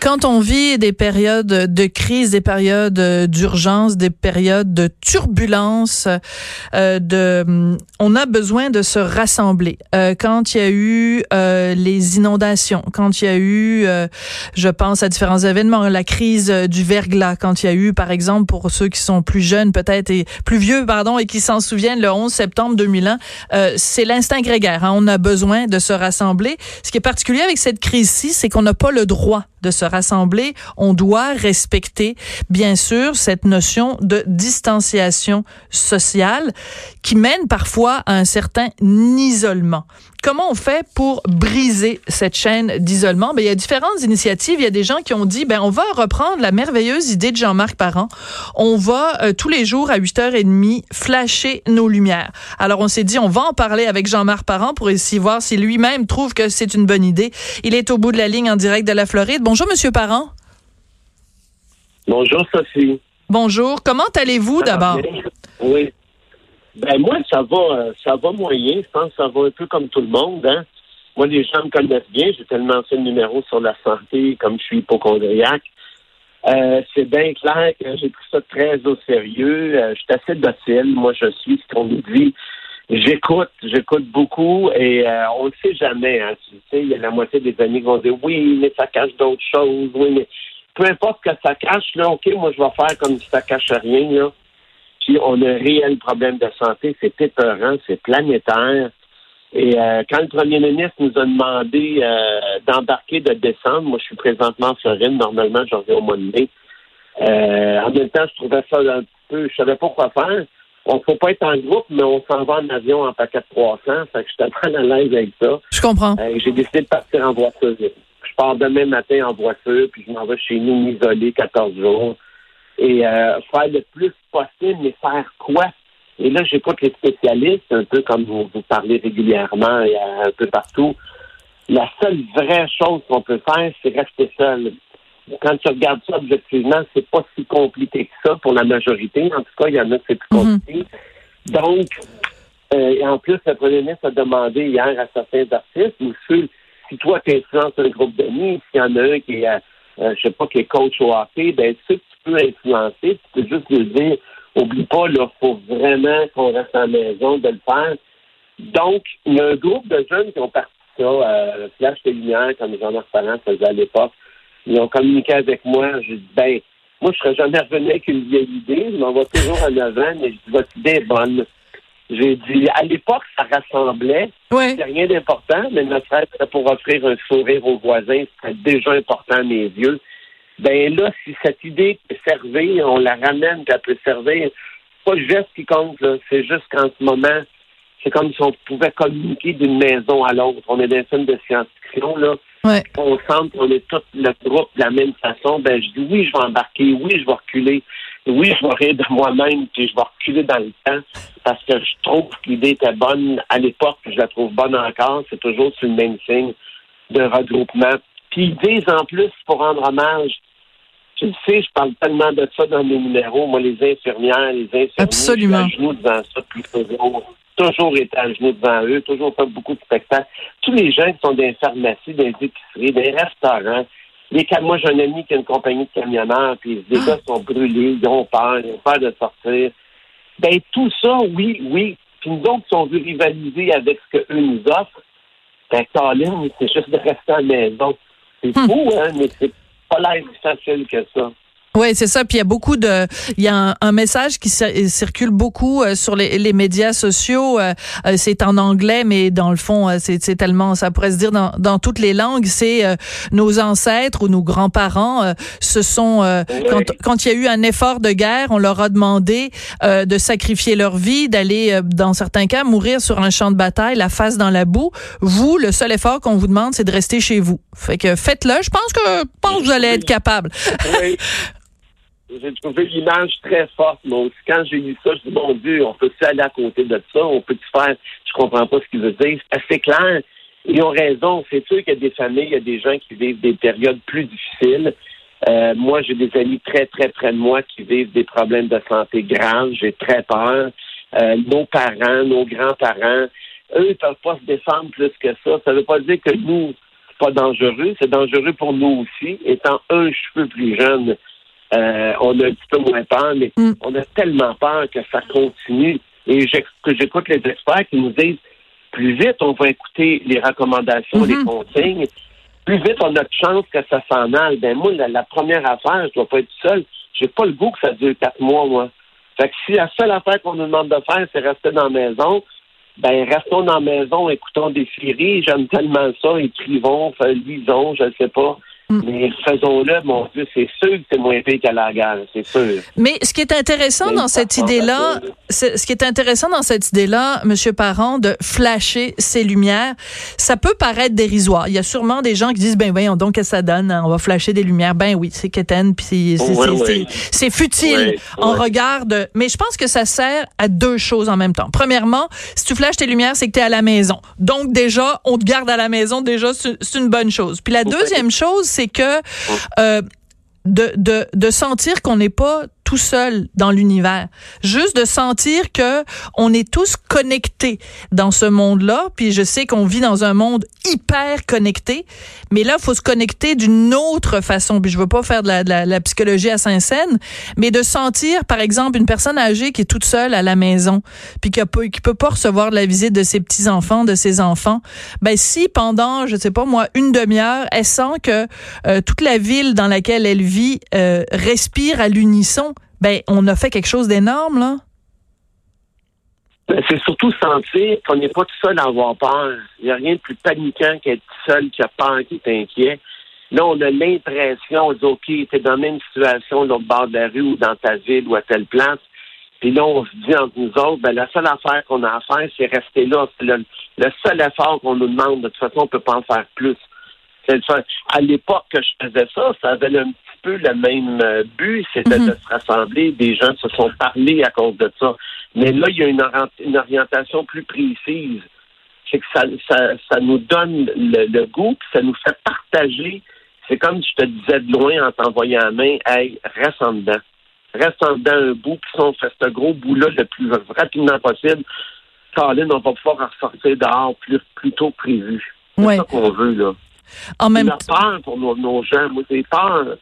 Quand on vit des périodes de crise, des périodes d'urgence, des périodes de turbulence, euh, de, on a besoin de se rassembler. Euh, quand il y a eu euh, les inondations, quand il y a eu, euh, je pense à différents événements, la crise du verglas, quand il y a eu, par exemple, pour ceux qui sont plus jeunes peut-être et plus vieux, pardon, et qui s'en souviennent, le 11 septembre 2001, euh, c'est l'instinct grégaire. Hein. On a besoin de se rassembler. Ce qui est particulier avec cette crise-ci, c'est qu'on n'a pas le droit de se rassembler, on doit respecter, bien sûr, cette notion de distanciation sociale qui mène parfois à un certain isolement. Comment on fait pour briser cette chaîne d'isolement? Ben, il y a différentes initiatives. Il y a des gens qui ont dit, ben, on va reprendre la merveilleuse idée de Jean-Marc Parent. On va euh, tous les jours à 8h30 flasher nos lumières. Alors, on s'est dit, on va en parler avec Jean-Marc Parent pour essayer voir si lui-même trouve que c'est une bonne idée. Il est au bout de la ligne en direct de la Floride. Bonjour, Monsieur Parent. Bonjour, Sophie. Bonjour. Comment allez-vous d'abord? Oui. Ben moi, ça va, euh, ça va moyen. Je pense que ça va un peu comme tout le monde. Hein? Moi, les gens me connaissent bien. J'ai tellement fait le numéro sur la santé, comme je suis hypochondriaque. Euh, c'est bien clair que j'ai pris ça très au sérieux. Euh, je suis assez docile. Moi, je suis ce qu'on me dit. J'écoute, j'écoute beaucoup et euh, on ne sait jamais. Hein, tu sais, il y a la moitié des amis qui vont dire oui, mais ça cache d'autres choses. Oui, mais peu importe que ça cache, là, OK, moi, je vais faire comme si ça cache rien. Là. Puis on a un réel problème de santé. C'est épeurant, c'est planétaire. Et euh, quand le premier ministre nous a demandé euh, d'embarquer de décembre, moi je suis présentement en Floride, normalement je reviens au mois de mai. Euh, en même temps, je trouvais ça un peu, je savais pas quoi faire. On ne faut pas être en groupe, mais on s'en va en avion en paquet de 300. Fait que j'étais pas à l'aise avec ça. Je comprends. j'ai décidé de partir en voiture. Je pars demain matin en voiture, puis je m'en vais chez nous m'isoler 14 jours et euh, faire le plus possible, mais faire quoi? Et là, j'écoute les spécialistes, un peu comme vous, vous parlez régulièrement et un peu partout. La seule vraie chose qu'on peut faire, c'est rester seul. Quand tu regardes ça objectivement, c'est pas si compliqué que ça pour la majorité. En tout cas, il y en a qui c'est plus mhm. compliqué. Donc, euh, et en plus, le premier ministre a demandé hier à certains artistes, ou si toi, tu influences un groupe d'amis, s'il y en a un qui est, euh, euh, je sais pas, qui est coach au hockey, ben, ceux peux influencer, tu peux juste lui dire, oublie pas, il faut vraiment qu'on reste à la maison de le faire. Donc, il y a un groupe de jeunes qui ont parti ça, euh, Flash de Lumière, comme Jean-Marc Parent faisait à l'époque. Ils ont communiqué avec moi. J'ai dit, ben, moi, je serais jamais revenu avec une vieille idée. Je m'en vais toujours à 9 ans, mais je dis, votre idée est bonne. J'ai dit, à l'époque, ça rassemblait. Oui. C'est rien d'important, mais notre frère, pour offrir un sourire aux voisins, c'était déjà important à mes yeux ben là, si cette idée peut servir, on la ramène, qu'elle peut servir. Pas le geste qui compte, c'est juste qu'en ce moment, c'est comme si on pouvait communiquer d'une maison à l'autre. On est dans un film de science-fiction, là. On sent qu'on est tout le groupe de la même façon. Ben, je dis oui, je vais embarquer, oui, je vais reculer, oui, je vais rire de moi-même, puis je vais reculer dans le temps, parce que je trouve que l'idée était bonne à l'époque, je la trouve bonne encore. C'est toujours sur le même signe de regroupement. Puis ils disent en plus, pour rendre hommage tu le sais, je parle tellement de ça dans mes numéros. Moi, les infirmières, les infirmiers, Absolument. à genoux devant ça depuis toujours. Toujours été à genoux devant eux, toujours fait beaucoup de spectacles. Tous les gens qui sont dans les pharmacies, dans les épiceries, dans les restaurants, les, moi, j'ai un ami qui a une compagnie de camionneurs, puis les gars sont brûlés, ils ont peur, ils ont peur de sortir. Ben, tout ça, oui, oui. Puis nous autres, si on veut rivaliser avec ce qu'eux nous offrent, ben, Colin, c'est juste de rester à la maison. C'est hmm. fou, hein, mais c'est pas l'air facile que ça. Oui, c'est ça. Puis il y a beaucoup de, il y a un, message qui circule beaucoup euh, sur les, les, médias sociaux. Euh, euh, c'est en anglais, mais dans le fond, c'est tellement, ça pourrait se dire dans, dans toutes les langues. C'est nos ancêtres ou nos grands-parents. ce sont quand, quand il y a eu un effort de guerre, on leur a demandé de sacrifier leur vie, d'aller, dans certains cas, mourir sur un champ de bataille, la face dans la boue. Vous, le seul effort qu'on vous demande, c'est de rester chez vous. Fait que faites-le. Je pense que, je pense que vous allez être capable. Oui. j'ai trouvé l'image très forte, moi aussi. Quand j'ai lu ça, je dis, mon Dieu, on peut-tu aller à côté de ça? On peut-tu faire, je comprends pas ce qu'il veut dire. C'est assez clair. Ils ont raison. C'est sûr qu'il y a des familles, il y a des gens qui vivent des périodes plus difficiles. Euh, moi, j'ai des amis très, très près de moi qui vivent des problèmes de santé graves. J'ai très peur. Euh, nos parents, nos grands-parents, eux, ils peuvent pas se défendre plus que ça. Ça veut pas dire que nous, pas dangereux. C'est dangereux pour nous aussi. Étant un cheveu plus jeune, euh, on a un petit peu moins peur, mais mm. on a tellement peur que ça continue. Et que j'écoute les experts qui nous disent plus vite on va écouter les recommandations, les mm-hmm. consignes, plus vite on a de chance que ça s'en aille. Ben moi, la, première affaire, je dois pas être seul. J'ai pas le goût que ça dure quatre mois, moi. Fait que si la seule affaire qu'on nous demande de faire, c'est rester dans la maison, ben restons dans la maison, écoutons des séries. J'aime tellement ça, écrivons, lisons, je ne sais pas. Mm. Mais faisons-le, mon Dieu, c'est sûr que c'est moins pire qu'à la guerre, c'est sûr. Mais ce qui est intéressant dans cette idée-là, ce qui est intéressant dans cette idée-là, Monsieur Parent, de flasher ces lumières, ça peut paraître dérisoire. Il y a sûrement des gens qui disent, ben voyons donc, qu'est-ce que ça donne, hein? on va flasher des lumières. Ben oui, c'est quétaine, puis c'est futile. On regarde, mais je pense que ça sert à deux choses en même temps. Premièrement, si tu flashes tes lumières, c'est que tu es à la maison. Donc déjà, on te garde à la maison, déjà, c'est une bonne chose. Puis la deuxième chose, c'est que euh, de, de sentir qu'on n'est pas tout seul dans l'univers. Juste de sentir que on est tous connectés dans ce monde-là. Puis je sais qu'on vit dans un monde hyper connecté, mais là, faut se connecter d'une autre façon. Puis je veux pas faire de la, de la, psychologie à Saint-Saëns, mais de sentir, par exemple, une personne âgée qui est toute seule à la maison, puis qui, peut, qui peut pas recevoir de la visite de ses petits enfants, de ses enfants. Ben si pendant, je sais pas moi, une demi-heure, elle sent que euh, toute la ville dans laquelle elle vit euh, respire à l'unisson ben on a fait quelque chose d'énorme, là. Ben, c'est surtout sentir qu'on n'est pas tout seul à avoir peur. Il n'y a rien de plus paniquant qu'être seul, qui a peur, qui est inquiet. Là, on a l'impression, on dit, OK, tu es dans la même situation au bord de la rue ou dans ta ville ou à telle place. Puis là, on se dit entre nous autres, ben, la seule affaire qu'on a à faire, c'est rester là. C'est le, seul effort qu'on nous demande. De toute façon, on ne peut pas en faire plus. À l'époque que je faisais ça, ça avait un peu le même euh, but, c'était mhm. de se rassembler. Des gens se sont parlé à cause de ça. Mais là, il y a une, orientation plus précise. C'est que ça, ça, nous donne le, goût, puis ça nous fait partager. C'est comme si je te disais de loin en t'envoyant la main, hey, reste en dedans. Reste en dedans un bout, puis si on fait ce gros bout-là le plus rapidement possible, Caroline, on va pouvoir ressortir dehors plus, plus tôt que prévu. C'est ça qu'on veut, là. En même peur pour nos, nos gens. Moi, c'est peur.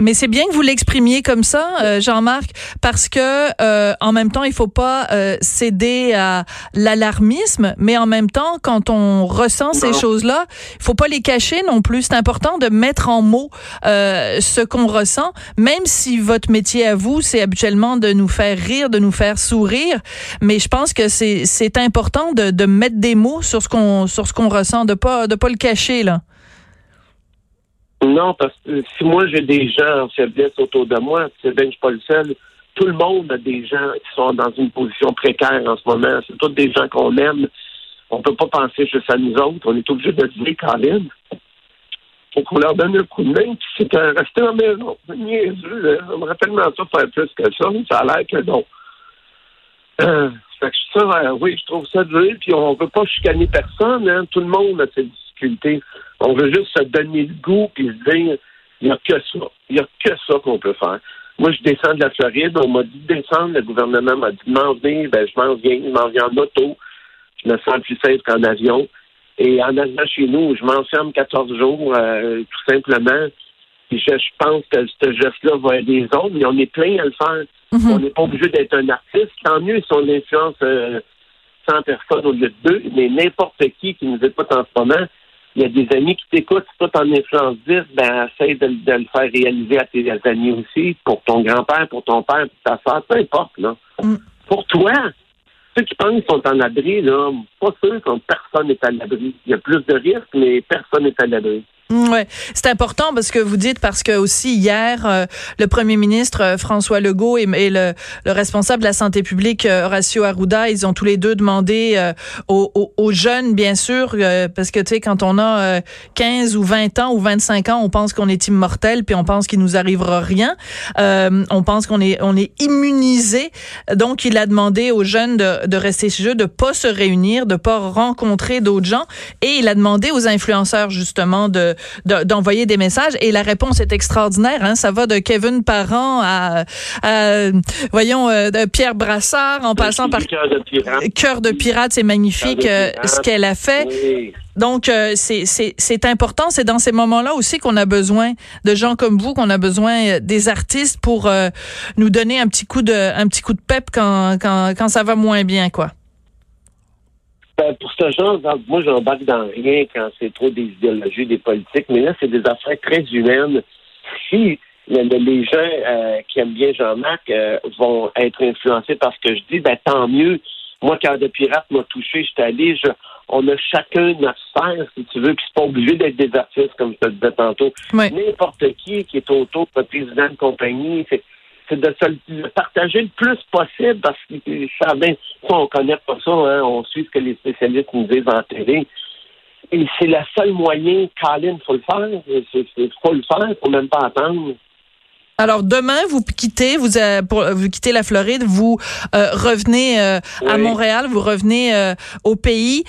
Mais c'est bien que vous l'exprimiez comme ça, euh, Jean-Marc, parce que euh, en même temps, il faut pas euh, céder à l'alarmisme, mais en même temps, quand on ressent ces choses-là, il faut pas les cacher non plus. C'est important de mettre en mots ce qu'on ressent, même si votre métier à vous, c'est habituellement de nous faire rire, de nous faire sourire. Mais je pense que c'est c'est important de, de mettre des mots sur ce qu'on sur ce qu'on ressent, de pas de pas le cacher là. Non, parce que si moi j'ai des gens en faiblesse autour de moi, c'est bien que je suis pas le seul. Tout le monde a des gens qui sont dans une position précaire en ce moment. C'est tous des gens qu'on aime. On peut pas penser juste à nous autres. On est obligé de dire quand même. Faut qu'on leur donne un coup de main, puis c'est un rester en maison. Niaiseux, On me tellement ça faire plus que ça. Ça a l'air que non. Euh, fait que euh, oui, je trouve ça dur, puis on veut pas chicaner personne, hein. Tout le monde a ses difficultés. On veut juste se donner le goût et se dire, il n'y a que ça. Il n'y a que ça qu'on peut faire. Moi, je descends de la Floride. On m'a dit de descendre. Le gouvernement m'a dit de m'en venir. Ben, je m'en viens. Je m'en viens en auto. Je me sens plus safe qu'en avion. Et en arrivant chez nous, je m'enferme 14 jours, euh, tout simplement. Puis je, pense que ce geste-là va aider les autres, mais on est plein à le faire. Mm-hmm. On n'est pas obligé d'être un artiste. Tant mieux si on influence 100 euh, personnes au lieu de deux, mais n'importe qui qui nous écoute en ce moment, il y a des amis qui t'écoutent, si toi en influence 10, ben essaye de, le faire réaliser à tes amis aussi, pour ton grand-père, pour ton père, pour ta soeur, peu importe, là. Mm. Pour toi, ceux qui pensent qu'ils sont en abri, là, pas sûr que personne n'est à l'abri. Il y a plus de risques, mais personne n'est à l'abri. Ouais, c'est important parce que vous dites parce que aussi hier euh, le premier ministre euh, François Legault et, le, le, responsable de la santé publique euh, Horacio Arruda, ils ont tous les deux demandé aux, aux, jeunes bien sûr parce que tu sais quand on a 15 ou 20 ans ou 25 ans, on pense qu'on est immortel puis on pense qu'il nous arrivera rien. on pense qu'on est on est immunisé. Donc il a demandé aux jeunes de, de rester chez eux, de pas se réunir, de pas rencontrer d'autres gens et il a demandé aux influenceurs justement de d'envoyer des messages et la réponse est extraordinaire. Hein? Ça va de Kevin Parent à, voyons, de Pierre Brassard en passant par Cœur de pirate. Cœur de pirate, c'est magnifique ce qu'elle a fait. Donc, c'est important. C'est dans ces moments-là aussi qu'on a besoin de gens comme vous, qu'on a besoin des artistes pour nous donner un petit coup de, un petit coup de pep quand, quand, quand ça va moins bien, quoi. Ben, pour ce genre, moi, j'embarque dans rien quand c'est trop des idéologies, des politiques, mais là, c'est des affaires très humaines. Si les gens euh, qui aiment bien Jean-Marc euh, vont être influencés par ce que je dis, ben tant mieux. Moi, quand de pirate m'a touché, je suis allé, je, on a chacun notre sphère, si tu veux, puis c'est pas obligé d'être des artistes, comme je te disais tantôt. N'importe qui qui est autour de président de compagnie, c'est c'est de se partager le plus possible parce que ça, ben, on connaît pas ça, hein, on suit ce que les spécialistes nous disent en télé. Et c'est le seul moyen, Colin, faut le faire. Il faut le faire, faut même pas attendre. Alors demain, vous quittez, vous, euh, pour, vous quittez la Floride, vous euh, revenez euh, à Montréal, vous revenez au pays.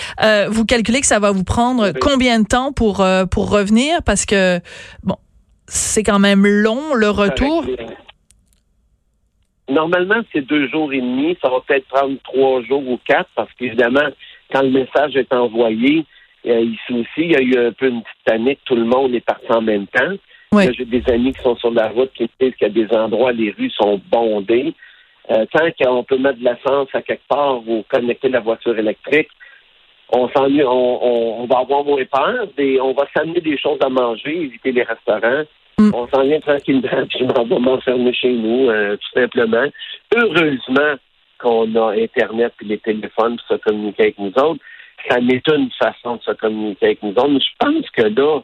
vous calculez que ça va vous prendre combien de temps pour pour revenir? Parce que bon, c'est quand même long le retour. Normalement, c'est deux jours et demi. Ça va peut-être prendre trois jours ou quatre parce qu'évidemment, quand le message est envoyé, euh, ici aussi, il y a eu un peu une petite panique. Tout le monde est parti en même temps. J'ai des amis qui sont sur la route qui disent qu'il y a des endroits, les rues sont bondées. Euh, tant qu'on peut mettre de l'essence à quelque part ou connecter la voiture électrique, on s'ennuie, on, on, va avoir moins peur. Des, on va s'amener des choses à manger, éviter les restaurants. Mm. On s'en vient tranquillement, puis on va m'enfermer chez nous, euh, tout simplement. Heureusement qu'on a Internet et les téléphones pour se communiquer avec nous autres. Ça n'est une façon de se communiquer avec nous autres. Mais je pense que là,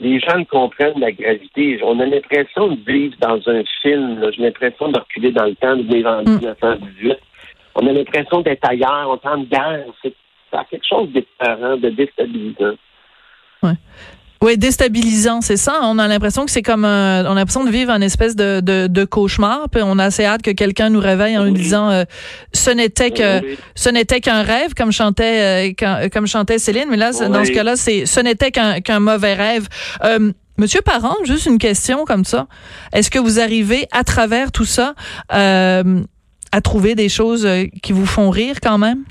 les gens comprennent la gravité. On a l'impression de vivre dans un film. J'ai l'impression de reculer dans le temps de vivre en 1918. On a l'impression d'être ailleurs, on est en guerre. C'est quelque chose d'effarant, de déstabilisant. Ouais. Oui, déstabilisant, c'est ça. On a l'impression que c'est comme un, on a l'impression de vivre une espèce de, de, de, cauchemar. Puis on a assez hâte que quelqu'un nous réveille en nous disant euh, ce n'était que ce n'était qu'un rêve, comme chantait euh, comme chantait Céline. Mais là, dans ce cas-là, c'est ce n'était qu'un qu'un mauvais rêve. Euh, Monsieur Parent, juste une question comme ça. Est-ce que vous arrivez à travers tout ça à trouver des choses qui vous font rire quand même?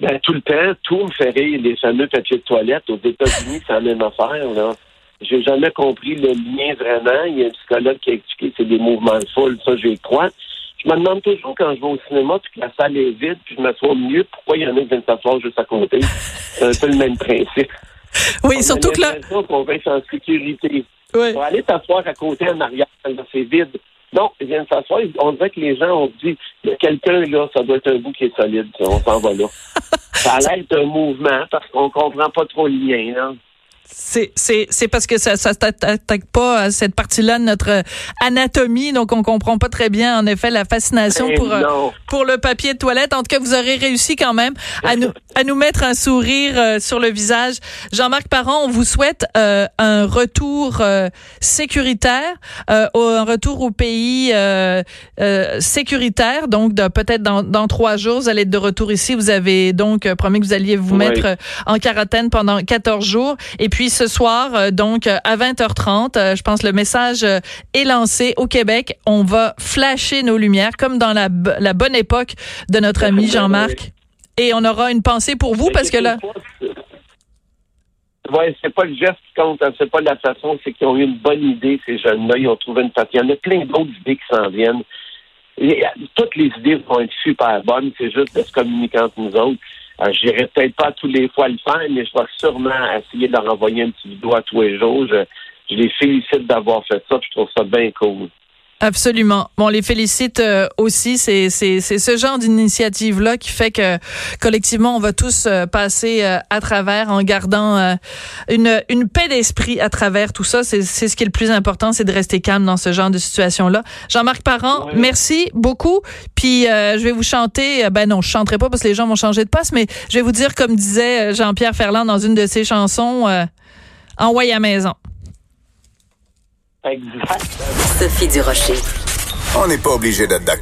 Ben, tout le temps, tout me fait rire. Les fameux papiers de toilette aux États-Unis, c'est la même affaire. Là. J'ai jamais compris le lien vraiment. Il y a un psychologue qui a expliqué que c'est des mouvements de foule. Ça, je crois. Je me demande toujours quand je vais au cinéma puis que la salle est vide puis je m'assois au milieu, pourquoi il y en a qui viennent s'asseoir juste à côté? C'est un peu le même principe. Oui, surtout que là. qu'on va être en sécurité. Oui. Pour aller t'asseoir à côté en arrière, c'est vide. Non, ils viennent s'asseoir. On dirait que les gens ont dit il y a quelqu'un là, ça doit être un bout qui est solide, on s'en va là. Ça a l'air d'un mouvement parce qu'on comprend pas trop le lien. Là. C'est, c'est, c'est parce que ça ça s'attaque pas à cette partie-là de notre anatomie, donc on comprend pas très bien en effet la fascination pour euh, pour le papier de toilette. En tout cas, vous aurez réussi quand même à nous à nous mettre un sourire euh, sur le visage. Jean-Marc Parent, on vous souhaite euh, un retour sécuritaire, un retour au pays sécuritaire. Donc peut-être dans, dans trois jours, vous allez être de retour ici. Vous avez donc promis que vous alliez vous mettre en quarantaine pendant 14 jours et puis puis ce soir, euh, donc à 20h30, euh, je pense le message euh, est lancé au Québec. On va flasher nos lumières comme dans la, la bonne époque de notre ami Jean-Marc. Et on aura une pensée pour vous parce que là. Oui, c'est pas le geste qui compte, hein, c'est pas la façon, c'est qu'ils ont eu une bonne idée, ces jeunes-là, ils ont trouvé une façon. Il y en a plein d'autres idées qui s'en viennent. toutes les idées vont être super bonnes, c'est juste de se communiquer entre nous autres. Euh, je n'irai peut-être pas tous les fois le faire, mais je vais sûrement essayer de leur envoyer un petit vidéo à tous les jours. Je, je les félicite d'avoir fait ça. Je trouve ça bien cool. Absolument. Bon, on les félicite euh, aussi. C'est c'est c'est ce genre d'initiative là qui fait que collectivement on va tous euh, passer euh, à travers en gardant une une paix d'esprit à travers tout ça. C'est c'est ce qui est le plus important, c'est de rester calme dans ce genre de situation là. Jean-Marc Parent, merci beaucoup. Puis je vais vous chanter. ben non, je chanterai pas parce que les gens vont changer de passe, mais je vais vous dire comme disait Jean-Pierre Ferland dans une de ses chansons, envoyez à maison. Exact. Sophie Durocher. On n'est pas obligé d'être d'accord.